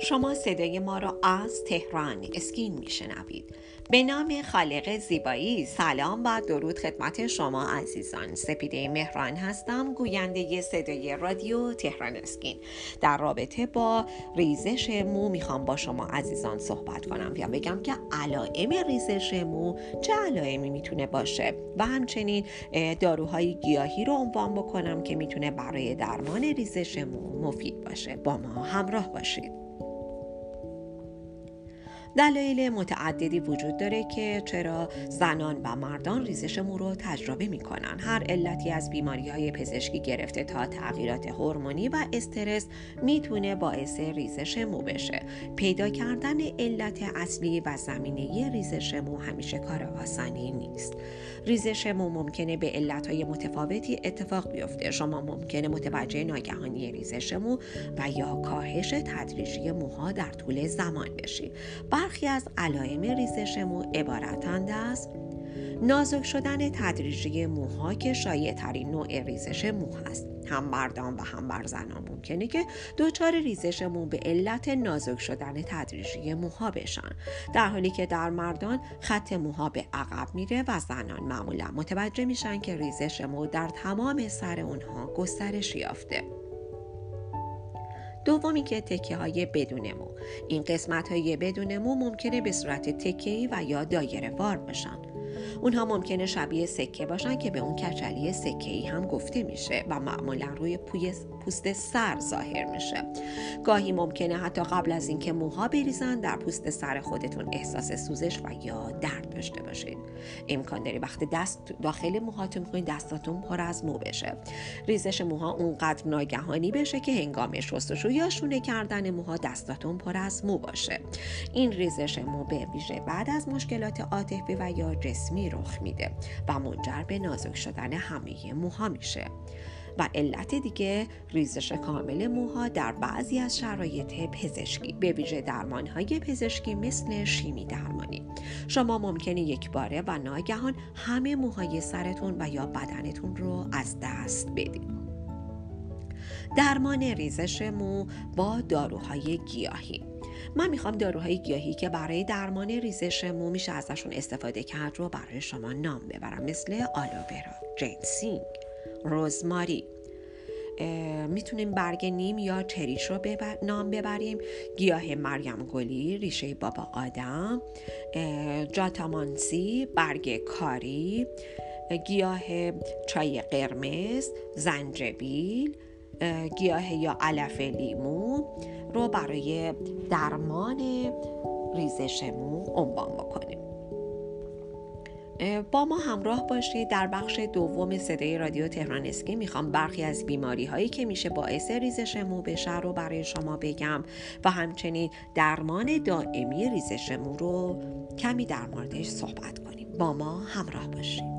شما صدای ما را از تهران اسکین میشنوید. به نام خالق زیبایی سلام و درود خدمت شما عزیزان. سپیده مهران هستم گوینده صدای رادیو تهران اسکین. در رابطه با ریزش مو می‌خوام با شما عزیزان صحبت کنم. یا بگم که علائم ریزش مو چه علائمی می‌تونه باشه؟ و همچنین داروهای گیاهی رو عنوان بکنم که می‌تونه برای درمان ریزش مو مفید باشه. با ما همراه باشید. دلایل متعددی وجود داره که چرا زنان و مردان ریزش مو رو تجربه می‌کنن. هر علتی از بیماری های پزشکی گرفته تا تغییرات هورمونی و استرس می‌تونه باعث ریزش مو بشه. پیدا کردن علت اصلی و زمینه ریزش مو همیشه کار آسانی نیست. ریزش مو ممکنه به علتهای متفاوتی اتفاق بیفته. شما ممکنه متوجه ناگهانی ریزش مو و یا کاهش تدریجی موها در طول زمان بشید برخی از علائم ریزش مو عبارتند از نازک شدن تدریجی موها که شایع ترین نوع ریزش مو هست. هم مردان و هم بر زنان ممکنه که دچار ریزش مو به علت نازک شدن تدریجی موها بشن. در حالی که در مردان خط موها به عقب میره و زنان معمولا متوجه میشن که ریزش مو در تمام سر اونها گسترش یافته. دومی که تکه های بدون مو. این قسمت های بدون مو ممکنه به صورت تکه و یا دایره وار باشن. اونها ممکنه شبیه سکه باشن که به اون کچلی سکه ای هم گفته میشه و معمولا روی پوست سر ظاهر میشه. گاهی ممکنه حتی قبل از اینکه موها بریزن در پوست سر خودتون احساس سوزش و یا درد داشته باشید امکان داری وقتی دست داخل موهاتون می‌کنید دستاتون پر از مو بشه. ریزش موها اونقدر ناگهانی بشه که هنگام شستشو یا شونه کردن موها دستاتون پر از مو باشه. این ریزش مو به ویژه بعد از مشکلات عاطفی و یا جسمی رخ میده و منجر به نازک شدن همه موها میشه. و علت دیگه ریزش کامل موها در بعضی از شرایط پزشکی. به ویژه درمانهای پزشکی مثل شیمی درمانی. شما ممکنه یک باره و ناگهان همه موهای سرتون و یا بدنتون رو از دست بدید درمان ریزش مو با داروهای گیاهی. من می‌خوام داروهای گیاهی که برای درمان ریزش مو میشه ازشون استفاده کرد رو برای شما نام ببرم. مثل آلوورا، جنسینگ، روزماری. می‌تونیم برگ نیم یا چریش رو نام ببریم. گیاه مریم گلی ریشه بابا آدم. جاتامانسی برگ کاری. گیاه چای قرمز زنجبیل. گیاه یا علف لیمو رو برای درمان ریزش مو عنوان بکنیم. با ما همراه باشید در بخش دوم صدای رادیو تهران اسکی. می‌خوام برخی از بیماری هایی که میشه باعث ریزش مو بشه رو برای شما بگم و همچنین درمان دائمی ریزش مو رو کمی در موردش صحبت کنیم. با ما همراه باشید.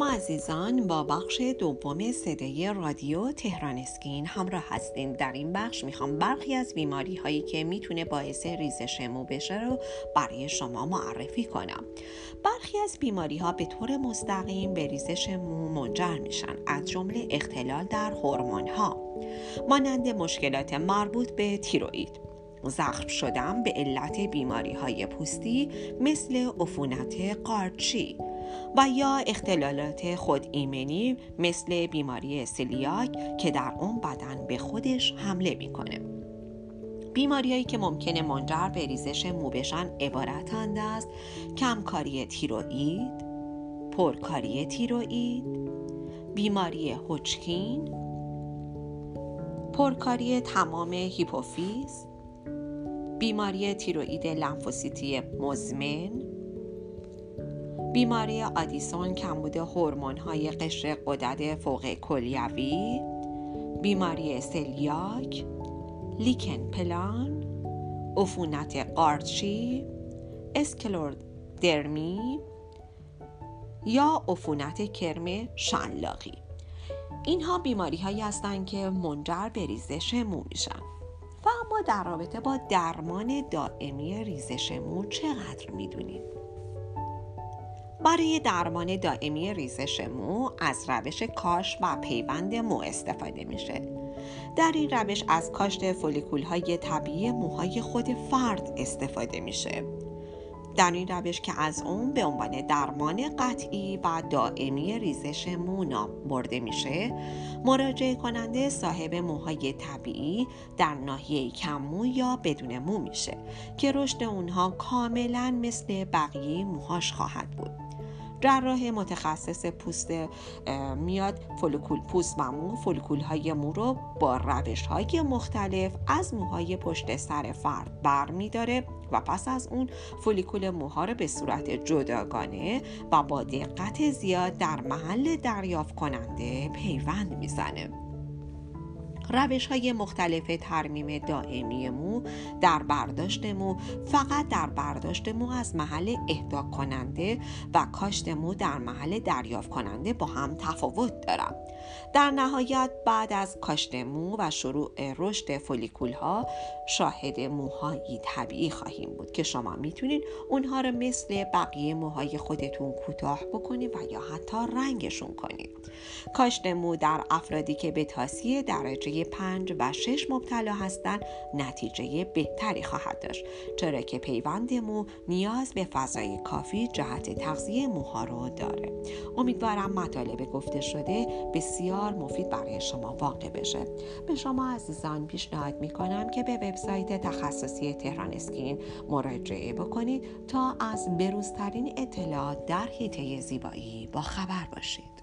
شما عزیزان با بخش دوم صدای رادیو تهران اسکین همراه هستین. در این بخش می‌خوام برخی از بیماری هایی که می‌تونه باعث ریزش مو بشه رو برای شما معرفی کنم. برخی از بیماری ها به طور مستقیم به ریزش مو منجر میشن از جمله اختلال در هورمون ها مانند مشکلات مربوط به تیروئید. زخم شدن به علت بیماری های پوستی مثل عفونت قارچی و یا اختلالات خود ایمنی مثل بیماری سلیاک که در اون بدن به خودش حمله می‌کنه. بیماریهایی که ممکنه منجر به ریزش مو بشن عبارتند از کمکاری تیروئید پرکاری تیروئید بیماری هوچکین پرکاری تمام هیپوفیز بیماری تیروئید لنفوسیتی مزمن بیماری آدیسون کمبود هورمون های قشر قدرت فوق کلیوی بیماری سلیاک لیکن پلان عفونت قارچی اسکلوردرمی یا عفونت کرم شنلاقی اینها بیماری هایی هستند که منجر به ریزش مو میشن. و اما در رابطه با درمان دائمی ریزش مو چقدر می‌دونیم؟ برای درمان دائمی ریزش مو از روش کاش و پیوند مو استفاده میشه. در این روش از کاشت فولیکول های طبیعی موهای خود فرد استفاده میشه. در این روش که از اون به عنوان درمان قطعی و دائمی ریزش مو نام برده میشه مراجعه کننده صاحب موهای طبیعی در ناحیه کم یا بدون مو میشه که رشد اونها کاملا مثل بقیه موهاش خواهد بود. جراح متخصص پوست میاد فولکول پوست و مو فولکول های مو رو با روش های مختلف از موهای پشت سر فرد بر می داره و پس از اون فولیکول موها رو به صورت جداگانه و با دقت زیاد در محل دریافت کننده پیوند می‌زنه. روش های مختلف ترمیم دائمی مو در برداشت مو فقط در برداشت مو از محل اهدا کننده و کاشت مو در محل دریافت کننده با هم تفاوت دارند. در نهایت بعد از کاشت مو و شروع رشد فولیکول ها شاهد موهایی طبیعی خواهیم بود که شما می‌تونید اونها رو مثل بقیه موهای خودتون کوتاه بکنید و یا حتی رنگشون کنید کاشت مو در افرادی که به تاسی درجه 5 و 6 مبتلا هستند نتیجه بهتری خواهد داشت. چرا که پیوند مو نیاز به فضای کافی جهت تغذیه موها رو داره. امیدوارم مطالب گفته شده بسیار مفید برای شما واقع بشه. به شما عزیزان پیشنهاد می‌کنم که به وبسایت تخصصی تهران اسکین مراجعه بکنید تا از بروزترین اطلاعات در حیطه زیبایی با خبر باشید.